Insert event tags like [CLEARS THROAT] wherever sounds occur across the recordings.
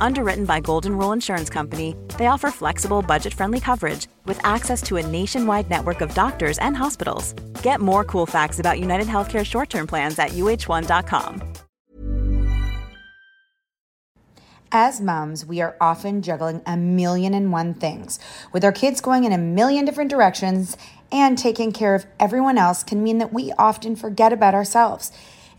Underwritten by Golden Rule Insurance Company, they offer flexible, budget friendly coverage with access to a nationwide network of doctors and hospitals. Get more cool facts about United Healthcare short term plans at uhone.com. As moms, we are often juggling a million and one things. With our kids going in a million different directions and taking care of everyone else can mean that we often forget about ourselves.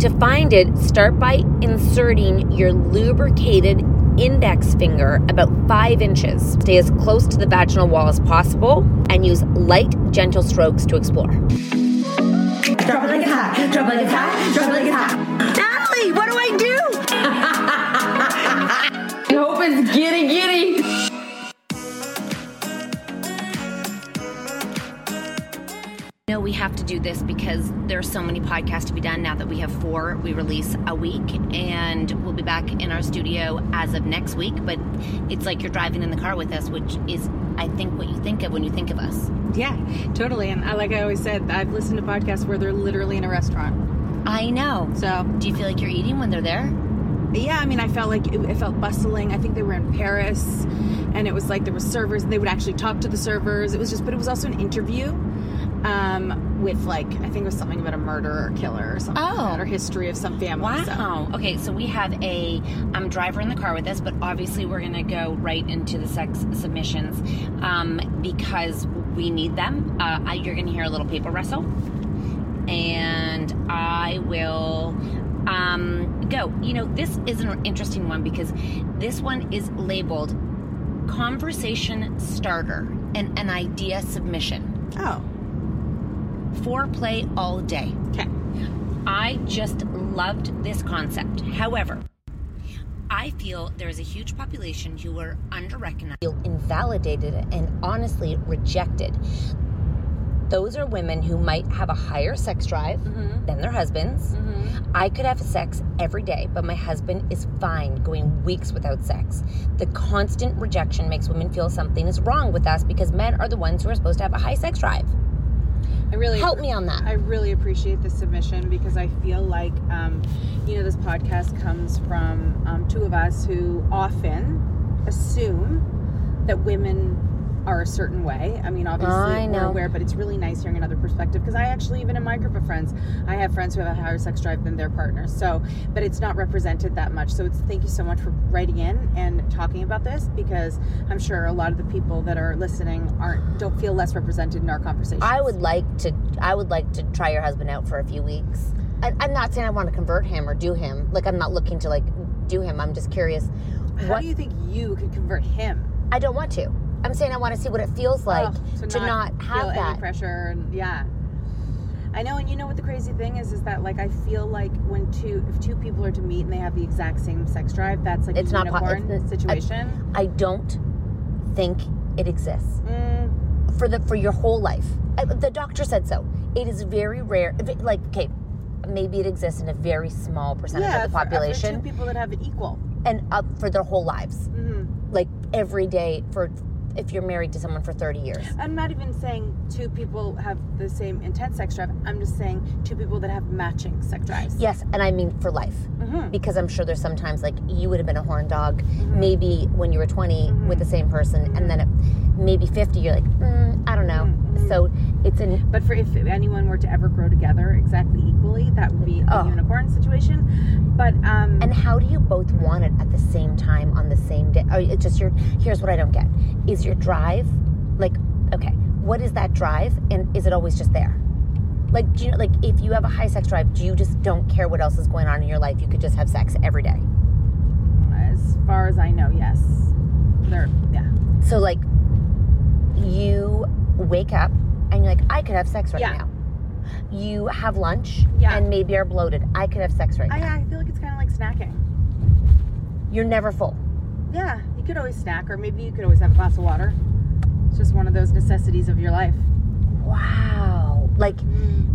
To find it, start by inserting your lubricated index finger about five inches. Stay as close to the vaginal wall as possible and use light, gentle strokes to explore. Drop it like it's hot. Drop it like it's hot. Drop it like it's hot. What do I do? [LAUGHS] I hope it's giddy giddy. No, we have to do this because there are so many podcasts to be done now that we have four. We release a week, and we'll be back in our studio as of next week. But it's like you're driving in the car with us, which is, I think, what you think of when you think of us. Yeah, totally. And I, like I always said, I've listened to podcasts where they're literally in a restaurant. I know. So Do you feel like you're eating when they're there? yeah, I mean, I felt like it, it felt bustling. I think they were in Paris, and it was like there were servers. and They would actually talk to the servers. It was just, but it was also an interview um, with like I think it was something about a murder or killer or something, like Oh. that, or history of some family. Wow. Okay, so we have a um, driver in the car with us, but obviously we're going to go right into the sex submissions um, because we need them. Uh, you're going to hear a little paper rustle, and I will um, go. You know, this is an interesting one because this one is labeled conversation starter and an idea submission. Oh, Foreplay all day. okay. I just loved this concept. However, I feel there is a huge population who are under-recognized, feel invalidated, and honestly rejected. Those are women who might have a higher sex drive mm-hmm. than their husbands. Mm-hmm. I could have sex every day, but my husband is fine going weeks without sex. The constant rejection makes women feel something is wrong with us because men are the ones who are supposed to have a high sex drive. I really Help me on that. I really appreciate the submission because I feel like, um, you know, this podcast comes from um, two of us who often assume that women are a certain way. I mean, obviously I we're aware, but it's really nice hearing another perspective because I actually, even in my group of friends, I have friends who have a higher sex drive than their partners. So, but it's not represented that much. So, it's thank you so much for writing in and talking about this because I'm sure a lot of the people that are listening aren't don't feel less represented in our conversation. I would like to. I would like to try your husband out for a few weeks. I, I'm not saying I want to convert him or do him. Like I'm not looking to like do him. I'm just curious. How What do you think you could convert him? I don't want to. I'm saying I want to see what it feels like Oh, to not, feel have that. pressure and yeah. I know, and you know what the crazy thing is, is that like I feel like when two, if two people are to meet and they have the exact same sex drive, that's like It's a not po- it's- it's- situation. I don't think it exists Mm, for the for your whole life. I, the doctor said so. It is very rare. Like okay, maybe it exists in a very small percentage yeah, of the for- for population, two people that have it equal. and up for their whole lives. hmm Like every day for if you're married to someone for 30 years. I'm not even saying two people have the same intense sex drive. I'm just saying two people that have matching sex drives. Yes, and I mean for life. Mhm. Because I'm sure there's sometimes like you would have been a horn dog maybe when you were 20 with the same person, and then at maybe 50, you're like, mm, I don't know. So it's an But for if anyone were to ever grow together exactly equally, that would be a Oh. unicorn situation. But um, and how do you both want it at the same time on the same day? Or it's just your here's what I don't get is your drive like okay what is that drive and is it always just there? Like do you know like if you have a high sex drive, do you just don't care what else is going on in your life? You could just have sex every day. as far as I know, yes, they're yeah. So like you wake up and you're like, I could have sex right Yeah. now. You have lunch Yeah. and maybe are bloated. I could have sex right now. I, now. I feel like it's kind of like snacking. You're never full. Yeah, you could always snack, or maybe you could always have a glass of water. It's just one of those necessities of your life. Wow. Like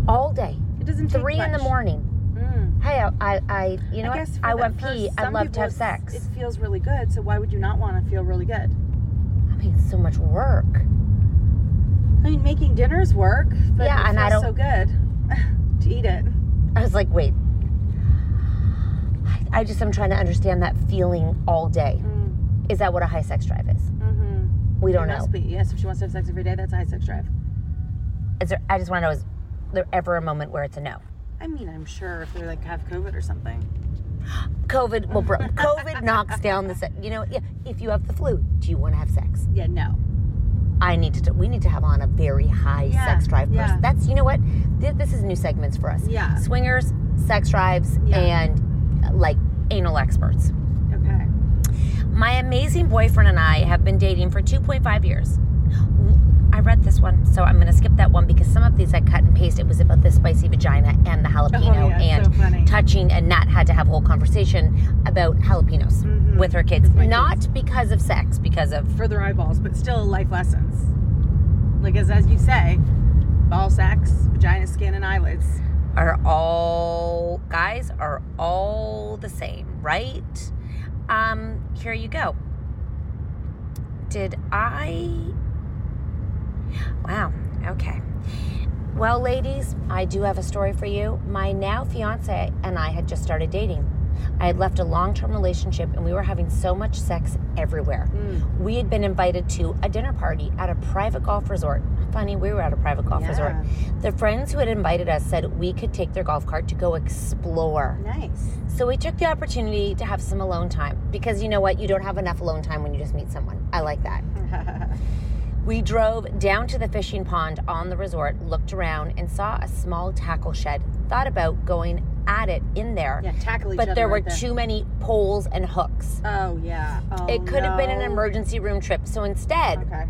all day. It doesn't take Three in the morning. Mm. Hey, I, I, I you know I what? I went pee. I'd love to have sex. It feels really good, so why would you not want to feel really good? I mean, it's so much work. I mean, making dinners work, but Yeah, it and I don't- so good [LAUGHS] to eat it. I was like, wait. I- I just am trying to understand that feeling all day. Mm. Is that what a high sex drive is? Mm-hmm. We don't it know. Must be. Yes, if she wants to have sex every day, that's a high sex drive. Is there? I just want to know: is there ever a moment where it's a no? I mean, I'm sure if they like have COVID or something. [GASPS] COVID, well, bro, [LAUGHS] COVID knocks down the. Se- you know, yeah. If you have the flu, do you want to have sex? Yeah, no. I need to. We need to have on a very high Yeah, sex drive person. yeah. That's you know what. This, this is new segments for us. Yeah. Swingers, sex drives, Yeah. and uh, like anal experts. Okay. My amazing boyfriend and I have been dating for 2.5 years. I read this one, so I'm going to skip that one because some of these I cut and paste. It was about the spicy vagina and the jalapeno Oh, yeah, and so touching, and Nat had to have a whole conversation about jalapenos Mhm. with her kids. Not kids. because of sex, because of For their eyeballs, but still life lessons. Like as as you say, ball sacks, vagina skin, and eyelids. are all guys are all the same, right? Um, here you go. Did I Wow, okay. Well, ladies, I do have a story for you. My now fiance and I had just started dating. I had left a long term relationship and we were having so much sex everywhere. Hmm. We had been invited to a dinner party at a private golf resort. Funny, we were at a private golf Yeah. resort. The friends who had invited us said we could take their golf cart to go explore. Nice. So we took the opportunity to have some alone time because you know what? You don't have enough alone time when you just meet someone. I like that. [LAUGHS] we drove down to the fishing pond on the resort, looked around, and saw a small tackle shed. Thought about going at it in there. Yeah, tackle each but other there were right there. too many poles and hooks. Oh yeah. Oh, it could have been an no. emergency room trip. So instead, Okay.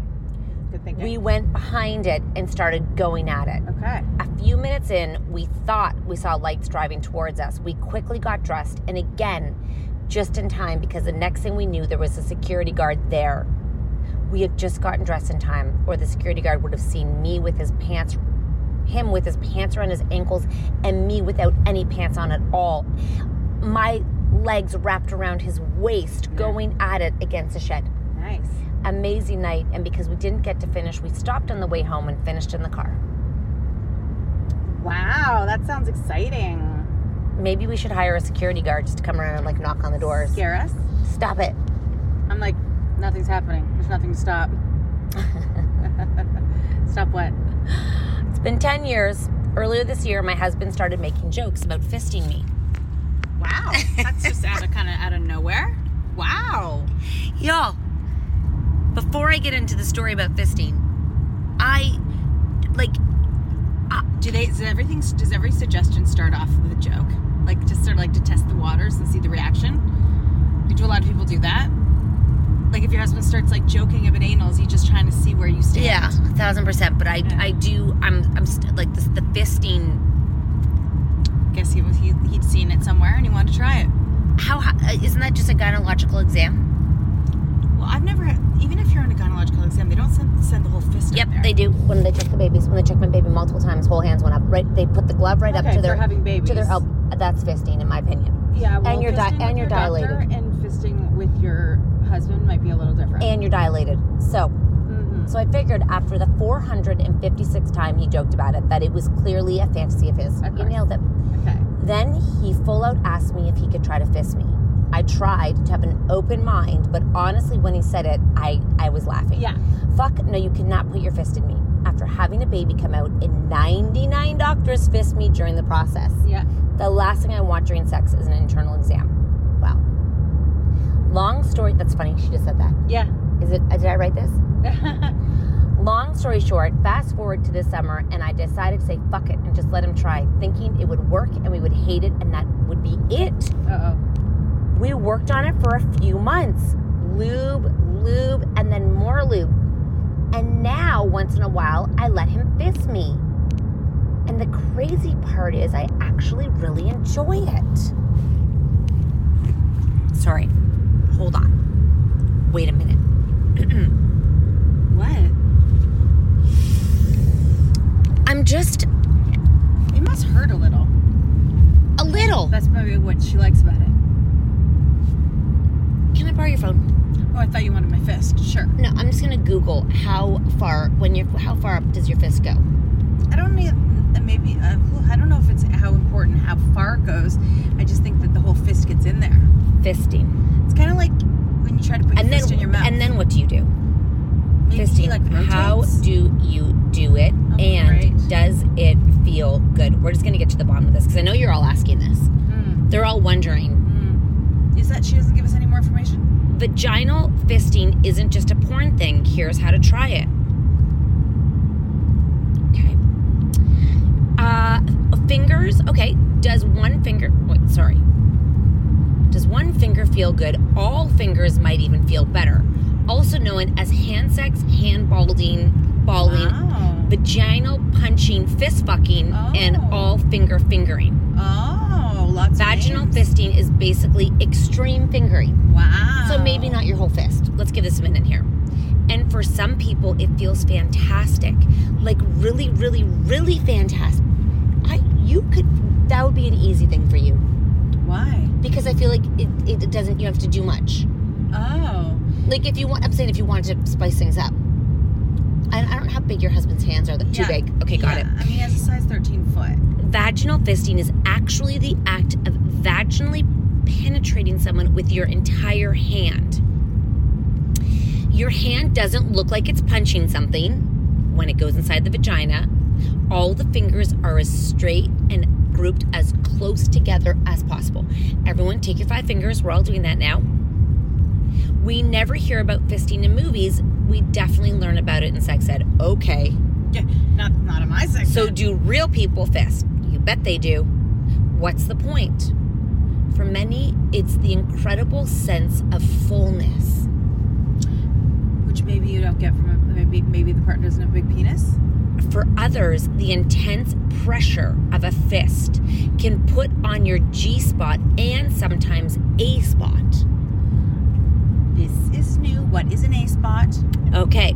Good thinking. we went behind it and started going at it. okay. A few minutes in, we thought we saw lights driving towards us. We quickly got dressed, and again, just in time because the next thing we knew, there was a security guard there. We had just gotten dressed in time, or the security guard would have seen me with his pants, him with his pants around his ankles, and me without any pants on at all. My legs wrapped around his waist, going at it against the shed Nice. amazing night and because we didn't get to finish we stopped on the way home and finished in the car Wow, that sounds exciting. maybe we should hire a security guard just to come around and like knock on the doors Scare us? stop it nothing's happening. There's nothing to stop. [LAUGHS] stop what? it's been 10 years earlier this year my husband started making jokes about fisting me Wow. That's just out of kind of out of nowhere. Wow. y'all before i get into the story about fisting i like uh, Do they? Does everything? Does every suggestion start off with a joke? Like just sort of like to test the waters and see the reaction. Do a lot of people do that? Like if your husband starts like joking about anal, is he just trying to see where you stand? yeah a thousand percent but i i do i'm i'm st- like this the fisting Guess he was he he'd seen it somewhere and he wanted to try it. how uh, isn't that just a gynecological exam Well, I've never. Even if you're on a gynecological exam, they don't send send the whole fist. Yep, they do. When they check the babies, when they check my baby multiple times, whole hands went up. Right, they put the glove right up to their having to their babies. elbow. That's fisting, in my opinion. Yeah, well, And you're di- and you're your dilated. and fisting with your husband might be a little different. And you're dilated. So, Mhm. so I figured after the 456th time he joked about it that it was clearly a fantasy of his. Of You nailed it. okay. Then he full out asked me if he could try to fist me. I tried to have an open mind, but honestly, when he said it, I I was laughing. Yeah. Fuck no, you cannot put your fist in me. After having a baby come out, and 99 doctors fist me during the process. Yeah. The last thing I want during sex is an internal exam. Long story. That's funny. She just said that. Yeah. Is it? Did I write this? [LAUGHS] Long story short, fast forward to this summer, and I decided to say fuck it and just let him try, thinking it would work and we would hate it, and that would be it. Uh oh. We worked on it for a few months. Lube, lube, and then more lube. And now, once in a while, I let him fist me. And the crazy part is, I actually really enjoy it. Sorry, hold on. Wait a minute. [CLEARS THROAT] What? I'm just It must hurt a little. a little. That's probably what she likes about it. Can I borrow your phone? Oh, I thought you wanted my fist. Sure. No, I'm just gonna Google how far when you're how far up does your fist go? I don't need. uh, Maybe uh, I don't know if it's how important how far it goes. I just think that the whole fist gets in there. Fisting. It's kind of like when you try to put your And then fist in your mouth. and then what do you do? Maybe Fisting. like how do you do it? Oh, and great. does it feel good? We're just gonna get to the bottom of this because I know you're all asking this. Mm, They're all wondering. mm. Is that she doesn't give us any more information? Vaginal fisting isn't just a porn thing. Here's how to try it. Okay. Uh, fingers. Okay. Does one finger? Wait, sorry. Does one finger feel good? All fingers might even feel better. Also known as hand sex, hand balling, balling, Wow. vaginal punching, fist fucking, and Oh. all finger fingering. Oh, lots Vaginal fisting is basically extreme fingering. Wow. So maybe not your whole fist. Let's give this a minute here. And for some people, it feels fantastic. Like really, really, really fantastic. I you could that would be an easy thing for you Why? because I feel like it, it doesn't you have to do much. Oh. Like if you want, I'm saying if you wanted to spice things up. I, I don't know how big your husband's hands are. Too Yeah. big. Okay, got Yeah. it. I mean, he has a size 13 foot. Vaginal fisting is actually the act of vaginally penetrating someone with your entire hand. Your hand doesn't look like it's punching something when it goes inside the vagina. All the fingers are as straight and grouped as close together as possible. Everyone, take your five fingers. We're all doing that now. We never hear about fisting in movies. We definitely learn about it in sex ed. Okay. Yeah, not not in my section. So, do real people fist? You bet they do. What's the point? For many, it's the incredible sense of fullness. which maybe you don't get from a maybe maybe the partner doesn't have a big penis. For others, the intense pressure of a fist can put on your G spot and sometimes A spot. This is new. What is an A spot? Okay,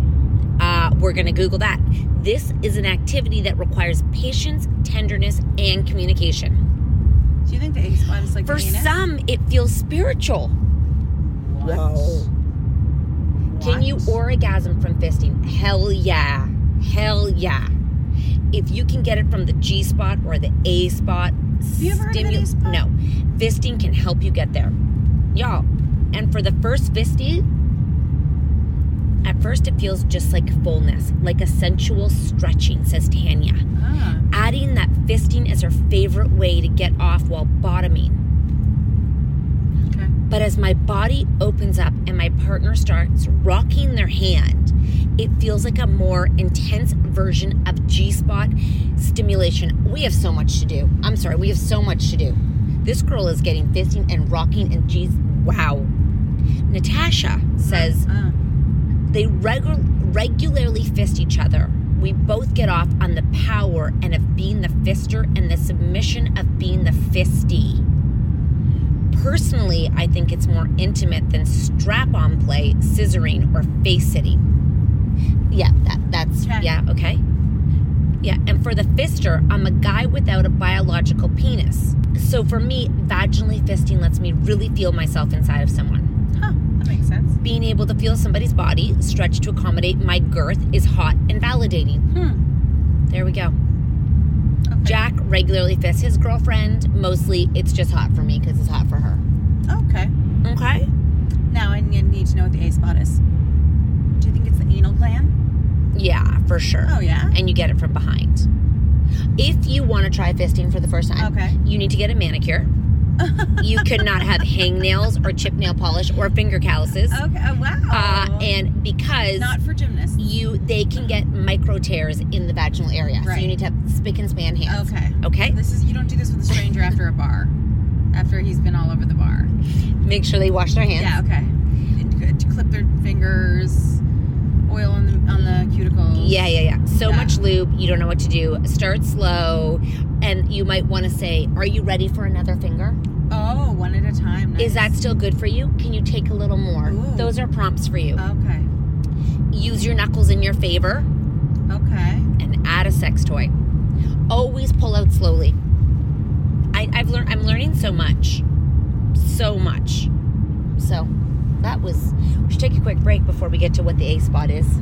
uh, we're going to Google that. This is an activity that requires patience, tenderness, and communication. Do you think the A spot is like For anus? some, it feels spiritual. What? Can you orgasm from fisting? Hell yeah. Hell yeah. If you can get it from the G spot or the A spot, you ever heard of an A spot? No. Fisting can help you get there. Y'all. And for the first fisting, at first it feels just like fullness, like a sensual stretching, says Tanya. Ah. Adding that fisting is her favorite way to get off while bottoming. Okay. But as my body opens up and my partner starts rocking their hand, it feels like a more intense version of G spot stimulation. We have so much to do. I'm sorry, we have so much to do. This girl is getting fisting and rocking and G's. Wow. Natasha says Ah. they regu- regularly fist each other. We both get off on the power and of being the fister and the submission of being the fisty. Personally, I think it's more intimate than strap-on play, scissoring, or face sitting. Yeah, that that's Okay. yeah, okay. Yeah, and for the fister, I'm a guy without a biological penis. So for me, vaginally fisting lets me really feel myself inside of someone. Huh. That makes sense. Being able to feel somebody's body stretch to accommodate my girth is hot and validating. Hmm. There we go. Okay. Jack regularly fists his girlfriend. Mostly it's just hot for me because it's hot for her. Okay. Okay. Now I need to know what the A spot is. Do you think it's the anal gland? Yeah, for sure. Oh, yeah? And you get it from behind. If you want to try fisting for the first time, Okay. you need to get a manicure. [LAUGHS] you could not have hangnails or chip nail polish or finger calluses. Okay. Oh, wow. Uh, and because not for gymnasts. you they can get micro tears in the vaginal area. right. So you need to have spick and span hands. Okay. Okay? This is you don't do this with a stranger after a bar. After he's been all over the bar. Make sure they wash their hands. Yeah, okay. And to clip their fingers, oil on the on the cuticles. Yeah, yeah, yeah. So Yeah. much lube, you don't know what to do. Start slow, and you might want to say, Are you ready for another finger? Oh, one at a time. Is that still good for you? Can you take a little more? Ooh. Those are prompts for you. Okay. Use your knuckles in your favor Okay. and add a sex toy. Always pull out slowly. I, I've learned. I'm learning so much, so much. So that was. We should take a quick break before we get to what the A spot is.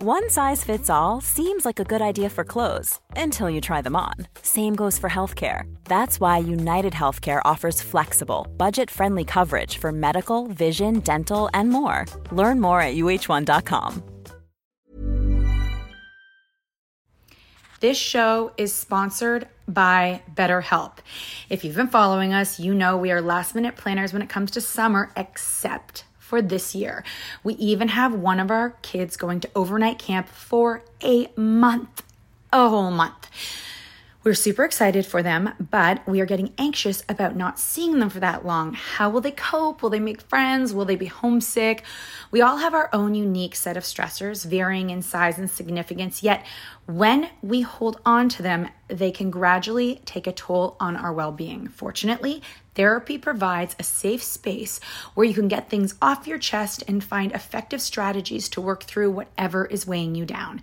One size fits all seems like a good idea for clothes until you try them on. Same goes for healthcare. That's why United Healthcare offers flexible, budget friendly coverage for medical, vision, dental, and more. Learn more at uhone.com. This show is sponsored by BetterHelp. If you've been following us, you know we are last minute planners when it comes to summer, except for this year. We even have one of our kids going to overnight camp for a month, a whole month. We're super excited for them, but we are getting anxious about not seeing them for that long. How will they cope? Will they make friends? Will they be homesick? We all have our own unique set of stressors, varying in size and significance, yet when we hold on to them, they can gradually take a toll on our well being. Fortunately, therapy provides a safe space where you can get things off your chest and find effective strategies to work through whatever is weighing you down.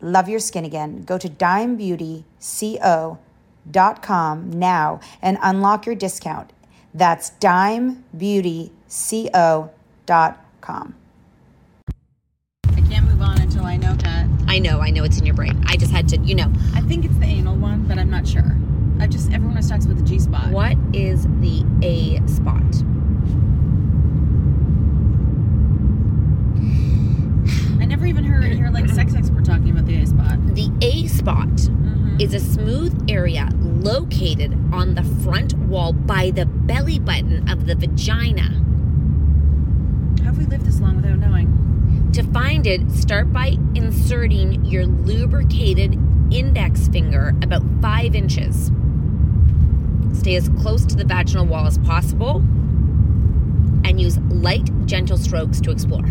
Love your skin again. Go to dimebeautyco.com now and unlock your discount. That's dimebeautyco.com. I can't move on until I know that. I know, I know it's in your brain. I just had to, you know. I think it's the anal one, but I'm not sure. I just everyone always talks about the G spot. What is the A spot? I never even heard hear like [CLEARS THROAT] sex expert talking about the A spot. The A spot Mm-hmm. is a smooth area located on the front wall by the belly button of the vagina. How have we lived this long without knowing? To find it, start by inserting your lubricated index finger about five inches. Stay as close to the vaginal wall as possible and use light, gentle strokes to explore.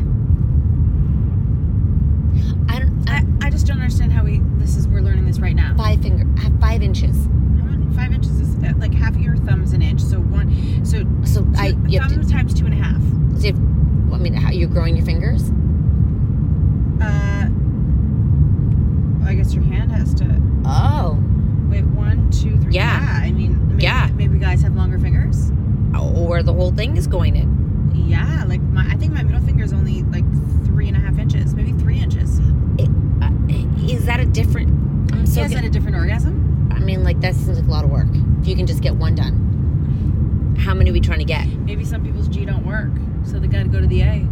I don't. I, I just don't understand how we. This is we're learning this right now. five finger, five inches. Five inches is uh, like half of your thumb is an inch. So one. So So two, I, you thumb to. times two and a half. So if, I mean, how you're growing your fingers? Uh. I guess your hand has to. Oh, Wait, one, two, three. Yeah. I mean, maybe, Yeah. Maybe guys have longer fingers. or the whole thing is going in. Yeah, like my. I think my middle finger is only like three and a half inches, maybe three inches. It, uh, is that a different? I'm so. Is con- that a different orgasm? I mean, like that seems like a lot of work. If you can just get one done, how many are we trying to get? Maybe some people's G don't work, so they got to go to the A.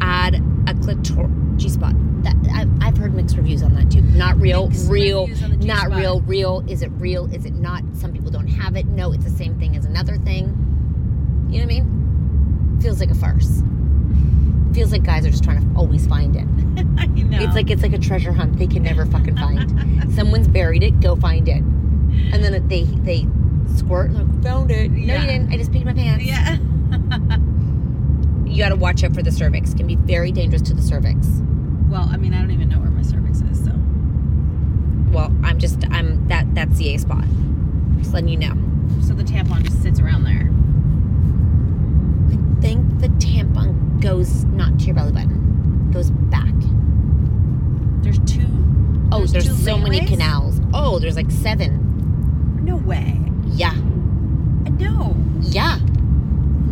Add a clitor G spot. That I've, I've heard mixed reviews on that too. Not real, Mixed real, reviews on the not real, real. Is it real? Is it not? Some people don't have it. No, it's the same thing as another thing. You know what I mean? Feels like a farce. Feels like guys are just trying to always find it. [LAUGHS] I know. It's like it's like a treasure hunt. They can never fucking find. [LAUGHS] Someone's buried it. Go find it. And then they they squirt and like found it. No, Yeah. you didn't. I just peed my pants. yeah. [LAUGHS] You got to watch out for the cervix. Can be very dangerous to the cervix. Well, I mean, I don't even know where my cervix is, so. Well, I'm just I'm that that's the A spot. Just letting you know. So the tampon just sits around there. I think the tampon goes not to your belly button. Goes back. There's two. Oh, there's, two so many canals. Oh, there's like seven. No way. Yeah. Uh, No. Yeah.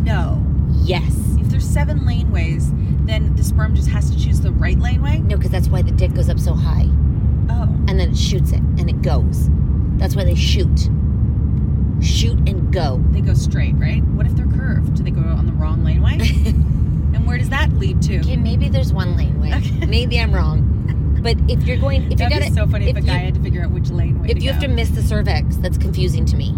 No. Yes. If there's seven laneways, then the sperm just has to choose the right laneway. No, because that's why the dick goes up so high. Oh. and then it shoots it and it goes. That's why they shoot. Shoot and go. They go straight, right? What if they're curved? Do they go on the wrong laneway? [LAUGHS] and where does that lead to? Okay, maybe there's one laneway. Okay. [LAUGHS] Maybe I'm wrong. But if you're going, if you That'd got be so funny if, a you, guy had to figure out which laneway. if you have to miss the cervix, that's confusing to me.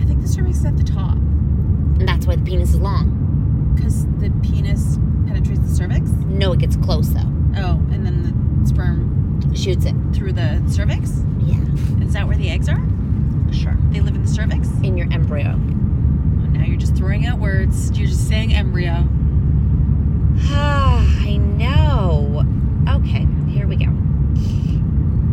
I think the cervix is at the top And that's why the penis is long. because the penis penetrates the cervix. No, it gets close though. Oh, and then the sperm Shoots it. through the cervix. Yeah, Is that where the eggs are? sure. They live in the cervix. In your embryo. Oh, now you're just throwing out words. You're just saying embryo. Ah, I know. Okay, here we go.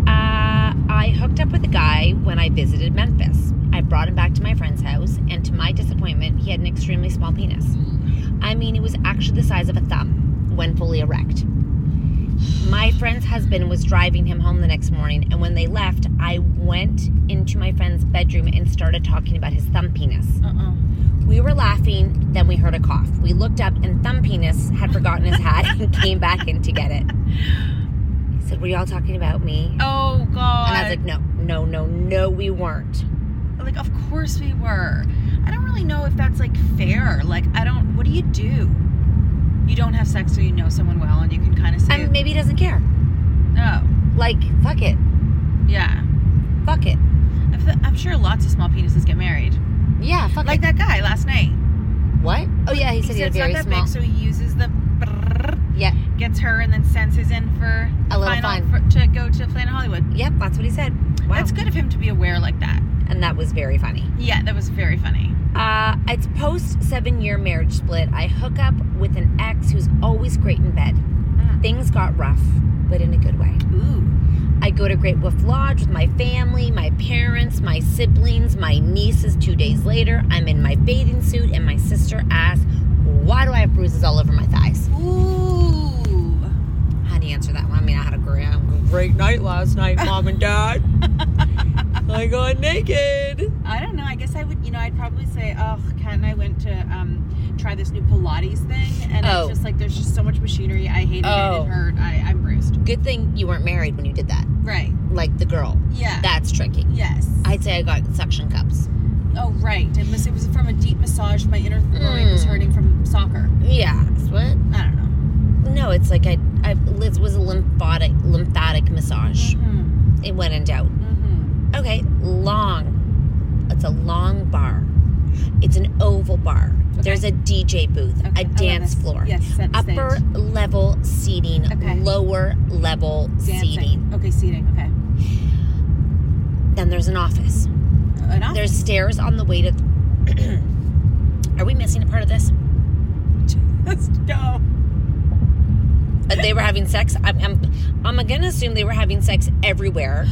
Uh, I hooked up with a guy when I visited Memphis. I brought him back to my friend's house, and to my disappointment, he had an extremely small penis. I mean, it was actually the size of a thumb when fully erect. My friend's husband was driving him home the next morning, and when they left, I went into my friend's bedroom and started talking about his thumb penis. Uh-uh. We were laughing, then we heard a cough. We looked up, and Thumb Penis had forgotten his hat and [LAUGHS] came back in to get it. He said, Were y'all talking about me? Oh God. And I was like, No, no, no, no, we weren't. like, of course we were. I don't really know if that's like fair. Like, I don't. What do you do? You don't have sex so you know someone well, and you can kind of say, And maybe he doesn't care. "No, Like, fuck it. yeah." Fuck it. I I'm sure lots of small penises get married. Yeah, fuck Like it. that guy last night. What? Oh, yeah, he said he, it's very not that small. big, so he uses the brrrr, yeah, gets her, and then sends his in for A little final fun. For, to go to Planet Hollywood. yep, that's what he said. Wow. That's good of him to be aware like that. And that was very funny. Yeah, that was very funny. Uh, it's post seven year marriage split. I hook up with an ex who's always great in bed. Things got rough, but in a good way. Ooh. I go to Great Wolf Lodge with my family, my parents, my siblings, my nieces. Two days later, I'm in my bathing suit, and my sister asks, Why do I have bruises all over my thighs? Ooh. How do you answer that one? I mean, I had a great, great night last night, mom and dad. [LAUGHS] I got naked. I don't know. I guess I would, you know, I'd probably say, oh, Cat and I went to um, try this new Pilates thing, and Oh. it's just like there's just so much machinery. I hated Oh. it. It hurt. I, I'm bruised. Good thing you weren't married when you did that. Right. Like the girl. Yeah. That's tricky. Yes. I'd say I got suction cups. Oh, right. It was, it was from a deep massage. My inner groin was Mm. hurting from soccer. Yeah. What? I don't know. No, it's like I, I Liz was a lymphatic lymphatic massage. Mm-hmm. It went in out. Mm-hmm. Okay, long. It's a long bar. It's an oval bar. There's a DJ booth, Okay, a love dance floor, Yes, upper stage. level seating, Okay. lower level Dancing. seating. Okay, seating. Okay. Then there's an office. Office. There's stairs on the way to. [CLEARS THROAT] Are we missing a part of this? Let's go. Uh, they were having sex. I'm, I'm, I'm gonna assume they were having sex everywhere.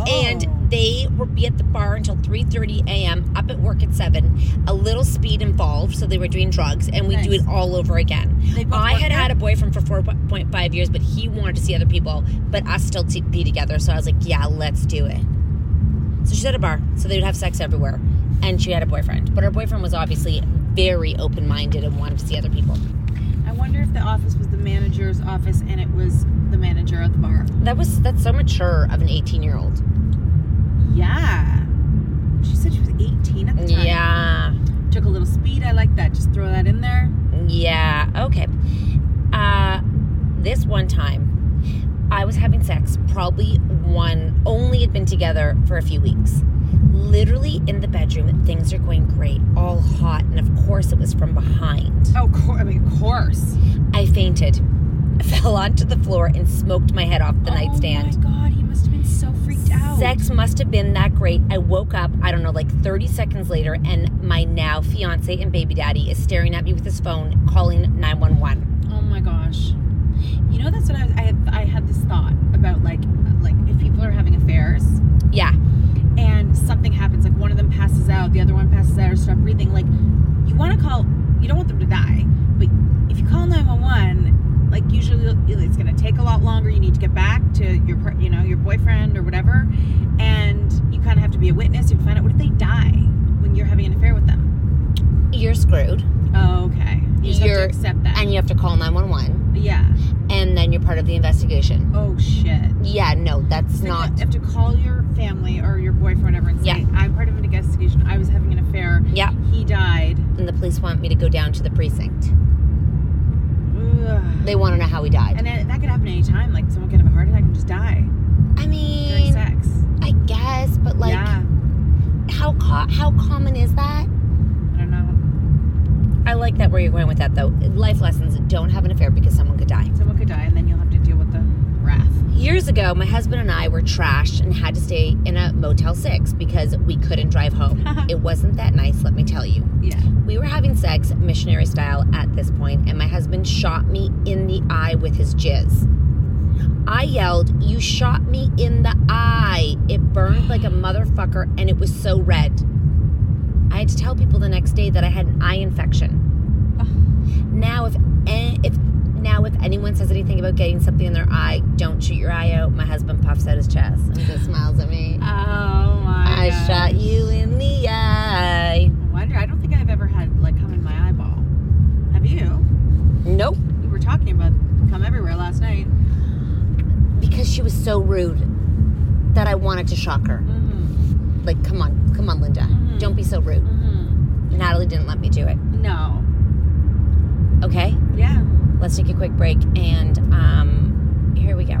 Oh. and they would be at the bar until 3.30 a.m up at work at 7 a little speed involved so they were doing drugs and we do it all over again i had there? had a boyfriend for 4.5 years but he wanted to see other people but us still be together so i was like yeah let's do it so she's at a bar so they would have sex everywhere and she had a boyfriend but her boyfriend was obviously very open-minded and wanted to see other people I wonder if the office was the manager's office and it was the manager at the bar. that was that's so mature of an 18 year old Yeah. She said she was 18 at the time. yeah Took a little speed. I like that. Just throw that in there. Yeah, okay. Uh this one time, I was having sex, probably one, only had been together for a few weeks. Literally in the bedroom, things are going great, all hot, and of course it was from behind. Oh, cor- I mean, of course. I fainted, [LAUGHS] fell onto the floor, and smoked my head off the oh nightstand. Oh my god, he must have been so freaked out. Sex must have been that great. I woke up, I don't know, like 30 seconds later, and my now fiance and baby daddy is staring at me with his phone, calling 911. Oh my gosh. You know, that's what I was. I I had this thought about like, like if people are having affairs Yeah. and something happens, like one of them passes out, the other one passes out or stop breathing. Like, you want to call. You don't want them to die, but if you call nine one one, like usually it's going to take a lot longer. You need to get back to your, you know, your boyfriend or whatever, and you kind of have to be a witness. You have to find out what if they die when you're having an affair with them. You're screwed. Oh, okay. You just have You're- to accept that. And you have to call 911, yeah. and then you're part of the investigation. Oh shit. Yeah, no, that's So not. You have to call your family or your boyfriend, whatever, and say, Yeah. "I'm part of an investigation. I was having an affair. Yeah. He died." And the police want me to go down to the precinct. Ugh. They want to know how he died. And then that could happen anytime. Like someone could have a heart attack and just die I during mean, sex. I guess, but like, yeah. how co- how common is that? I don't know. I like that where you're going with that though. Life lessons: don't have an affair because someone could die. Someone could die, and then you'll have to deal with the wrath. Years ago, my husband and I were trashed and had to stay in a Motel 6 because we couldn't drive home. [LAUGHS] it wasn't that nice, let me tell you. Yeah. We were having sex missionary style at this point, and my husband shot me in the eye with his jizz. I yelled, You shot me in the eye. It burned like a [GASPS] motherfucker, and it was so red. I had to tell people the next day that I had an eye infection. Now, if if now if anyone says anything about getting something in their eye, don't shoot your eye out. My husband puffs out his chest and just smiles at me. Oh my. I gosh. shot you in the eye. I wonder. I don't think I've ever had like come in my eyeball. Have you? Nope. We were talking about come everywhere last night. Because she was so rude that I wanted to shock her. Mm-hmm. Like, come on, come on, Linda. Don't be so rude. Mm-hmm. Natalie didn't let me do it. No. Okay? Yeah. Let's take a quick break and um here we go.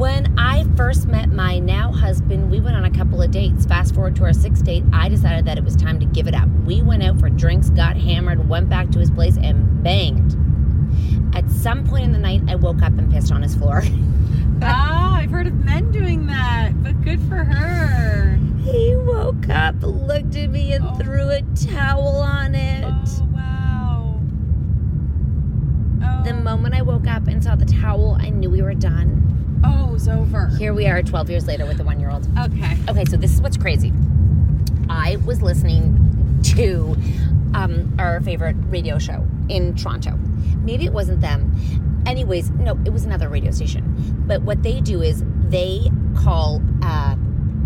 When I first met my now husband, we went on a couple of dates. Fast forward to our sixth date, I decided that it was time to give it up. We went out for drinks, got hammered, went back to his place, and banged. At some point in the night, I woke up and pissed on his floor. [LAUGHS] ah, I've heard of men doing that, but good for her. He woke up, looked at me, and threw a towel on it. Oh wow. Oh. The moment I woke up and saw the towel, I knew we were done. Oh, it was over. Here we are 12 years later with the one year old. Okay. Okay, so this is what's crazy. I was listening to um, our favorite radio show in Toronto. Maybe it wasn't them. Anyways, no, it was another radio station. But what they do is they call uh,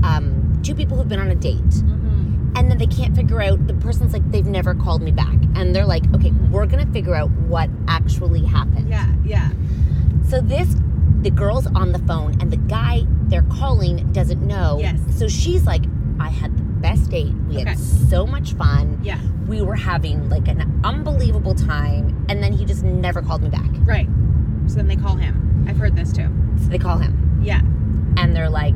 um, two people who've been on a date, Mm-hmm. and then they can't figure out. The person's like, they've never called me back, and they're like, okay, we're gonna figure out what actually happened. Yeah, yeah. So this, the girl's on the phone, and the guy they're calling doesn't know. Yes. So she's like, I had the best date. We Okay. had so much fun. Yeah. We were having like an unbelievable time, and then he just never called me back. Right. So then they call him. I've heard this too. So they call him, Yeah. and they're like,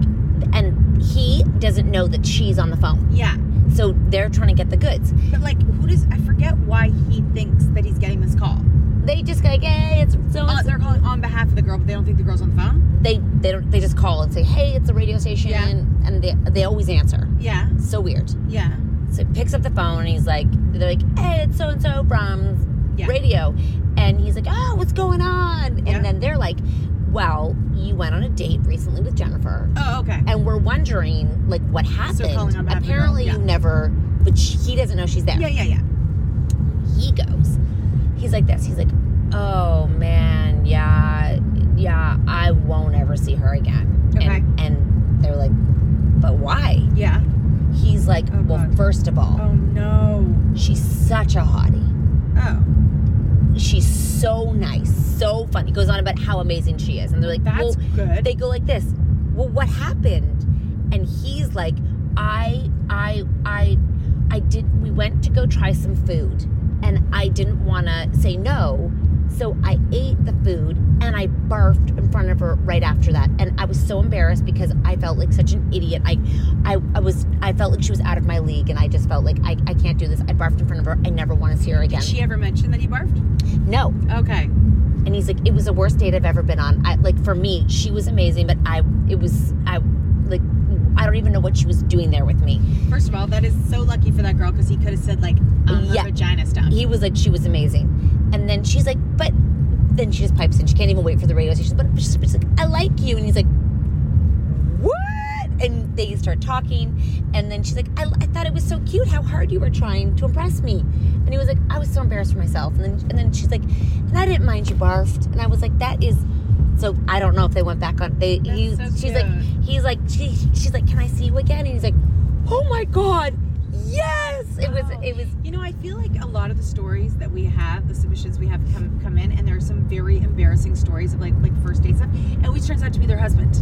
and he doesn't know that she's on the phone. Yeah. So they're trying to get the goods. But like, who does? I forget why he thinks that he's getting this call. They just go, like, hey, it's so. Uh, they're calling on behalf of the girl, but they don't think the girl's on the phone. they they don't they just call and say, hey, it's a radio station, Yeah. and they they always answer. Yeah. So weird. Yeah. So he picks up the phone and he's like, they're like, hey, it's so and so from Yeah. radio. And he's like, oh, what's going on? Yeah. And then they're like, well, you went on a date recently with Jennifer. Oh, okay. And we're wondering, like, what happened. calling on behalf of the girl, Apparently, yeah. you never, but sh- he doesn't know she's there. Yeah, yeah, yeah. He goes, he's like this. He's like, oh, man, yeah, yeah, I won't ever see her again. Okay. And, and they're like, but why? Yeah. He's like, Oh, well, God. first of all, Oh no. she's such a hottie. Oh. she's so nice, so fun. He goes on about how amazing she is, and they're like, That's well, good. They go like this. Well, what happened? And he's like, I, I, I, I did. We went to go try some food, and I didn't want to say no, so I ate the food and I barfed in front of her right after that, and I was so embarrassed because I felt like such an idiot. I, I, I was, I felt like she was out of my league, and I just felt like I, I can't do this. I barfed in front of her. I never want to see her again. Did she ever mention that he barfed? no. Okay. and he's like it was the worst date i've ever been on I, like for me she was amazing but i it was i i don't even know what she was doing there with me. First of all, that is so lucky for that girl because he could have said like um, Yeah. vagina stuff. he was like she was amazing. And then she's like but then she just pipes in. She can't even wait for the radio station. But she's, she's like i like you. And he's like what? And they start talking. And then she's like I, I thought it was so cute how hard you were trying to impress me. And he was like i was so embarrassed for myself. And then and then she's like and i didn't mind you barfed. And i was like that is so i don't know if they went back on they he, That's so she's like he's like she, she's like can i see you again and he's like oh my god yes it was it was You know, I feel like a lot of the stories that we have, the submissions we have come come in, and there are some very embarrassing stories of like like first dates stuff. It always turns out to be their husband.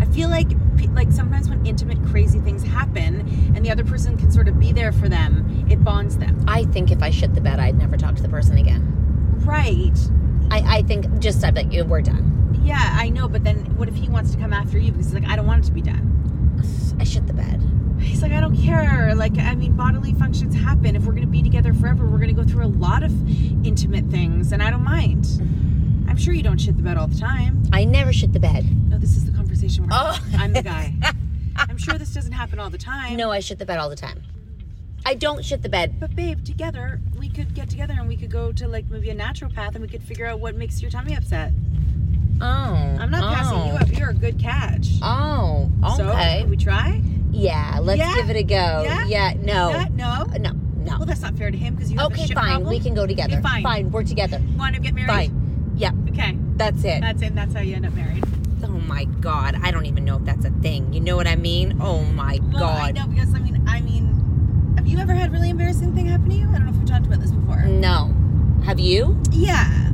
I feel like like sometimes when intimate crazy things happen, and the other person can sort of be there for them, it bonds them. i think if i shit the bed i'd never talk to the person again Right. i i think just i'd be like we're done Yeah, I know, but then what if he wants to come after you because he's like, I don't want it to be done. i shit the bed He's like, I don't care. Like, I mean, bodily functions happen. If we're going to be together forever, we're going to go through a lot of intimate things, and I don't mind. I'm sure you don't shit the bed all the time. i never shit the bed No, this is the conversation where Oh. I'm the guy. [LAUGHS] I'm sure this doesn't happen all the time. No, I shit the bed all the time. I don't shit the bed. But babe, together we could get together and we could go to like maybe a naturopath and we could figure out what makes your tummy upset. Oh. I'm not passing you oh. up. You're a good catch. Oh, okay. can we try? yeah, let's Yeah? give it a go. Yeah? no. Yeah? No? Uh, No, no. Well, that's not fair to him because you have a okay, shit fine. problem. We can go together. Okay, fine. Fine, we're together. Want to get married? Fine. Yeah, Okay. that's it. That's it. That's how you end up married. oh my god. I don't even know if that's a thing. You know what I mean? Oh my Well, I god. know because I mean, I mean, have you ever had really embarrassing thing happen to you? I don't know if we talked about this before. No. Have you? Yeah.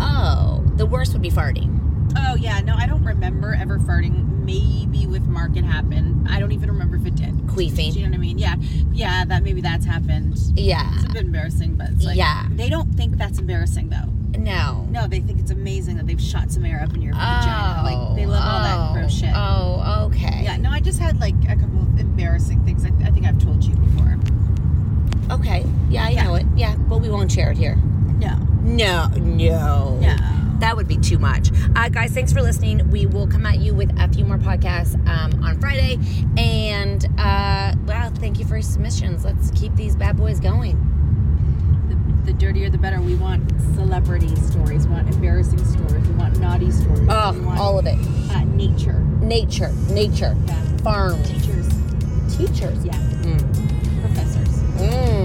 Oh, the worst would be farting. Oh yeah. No, I don't remember ever farting. Maybe with Mark it happened. I don't even remember if it did. Queefing. Do you know what I mean? Yeah. Yeah. That maybe that's happened. Yeah. It's a bit embarrassing, but it's like, Yeah. They don't think that's embarrassing though. No. No, they think it's amazing that they've shot some air up in your vagina. Like they love all that oh, gross shit. Oh, okay. Yeah. No, I just had like a couple of embarrassing things. I, I think I've told you before. Okay. Yeah, I Yeah. know it. Yeah, but we won't share it here. No. No, no. No. That would be too much. Uh, guys, thanks for listening. We will come at you with a few more podcasts um, on Friday. And, uh, well, thank you for your submissions. Let's keep these bad boys going. The, the dirtier, the better. We want celebrity stories. We want embarrassing stories. We want naughty stories. we Oh, want, all of it. Uh, nature. Nature, nature, Yeah. farm, Teachers. teachers. Yeah. Professors. Mm.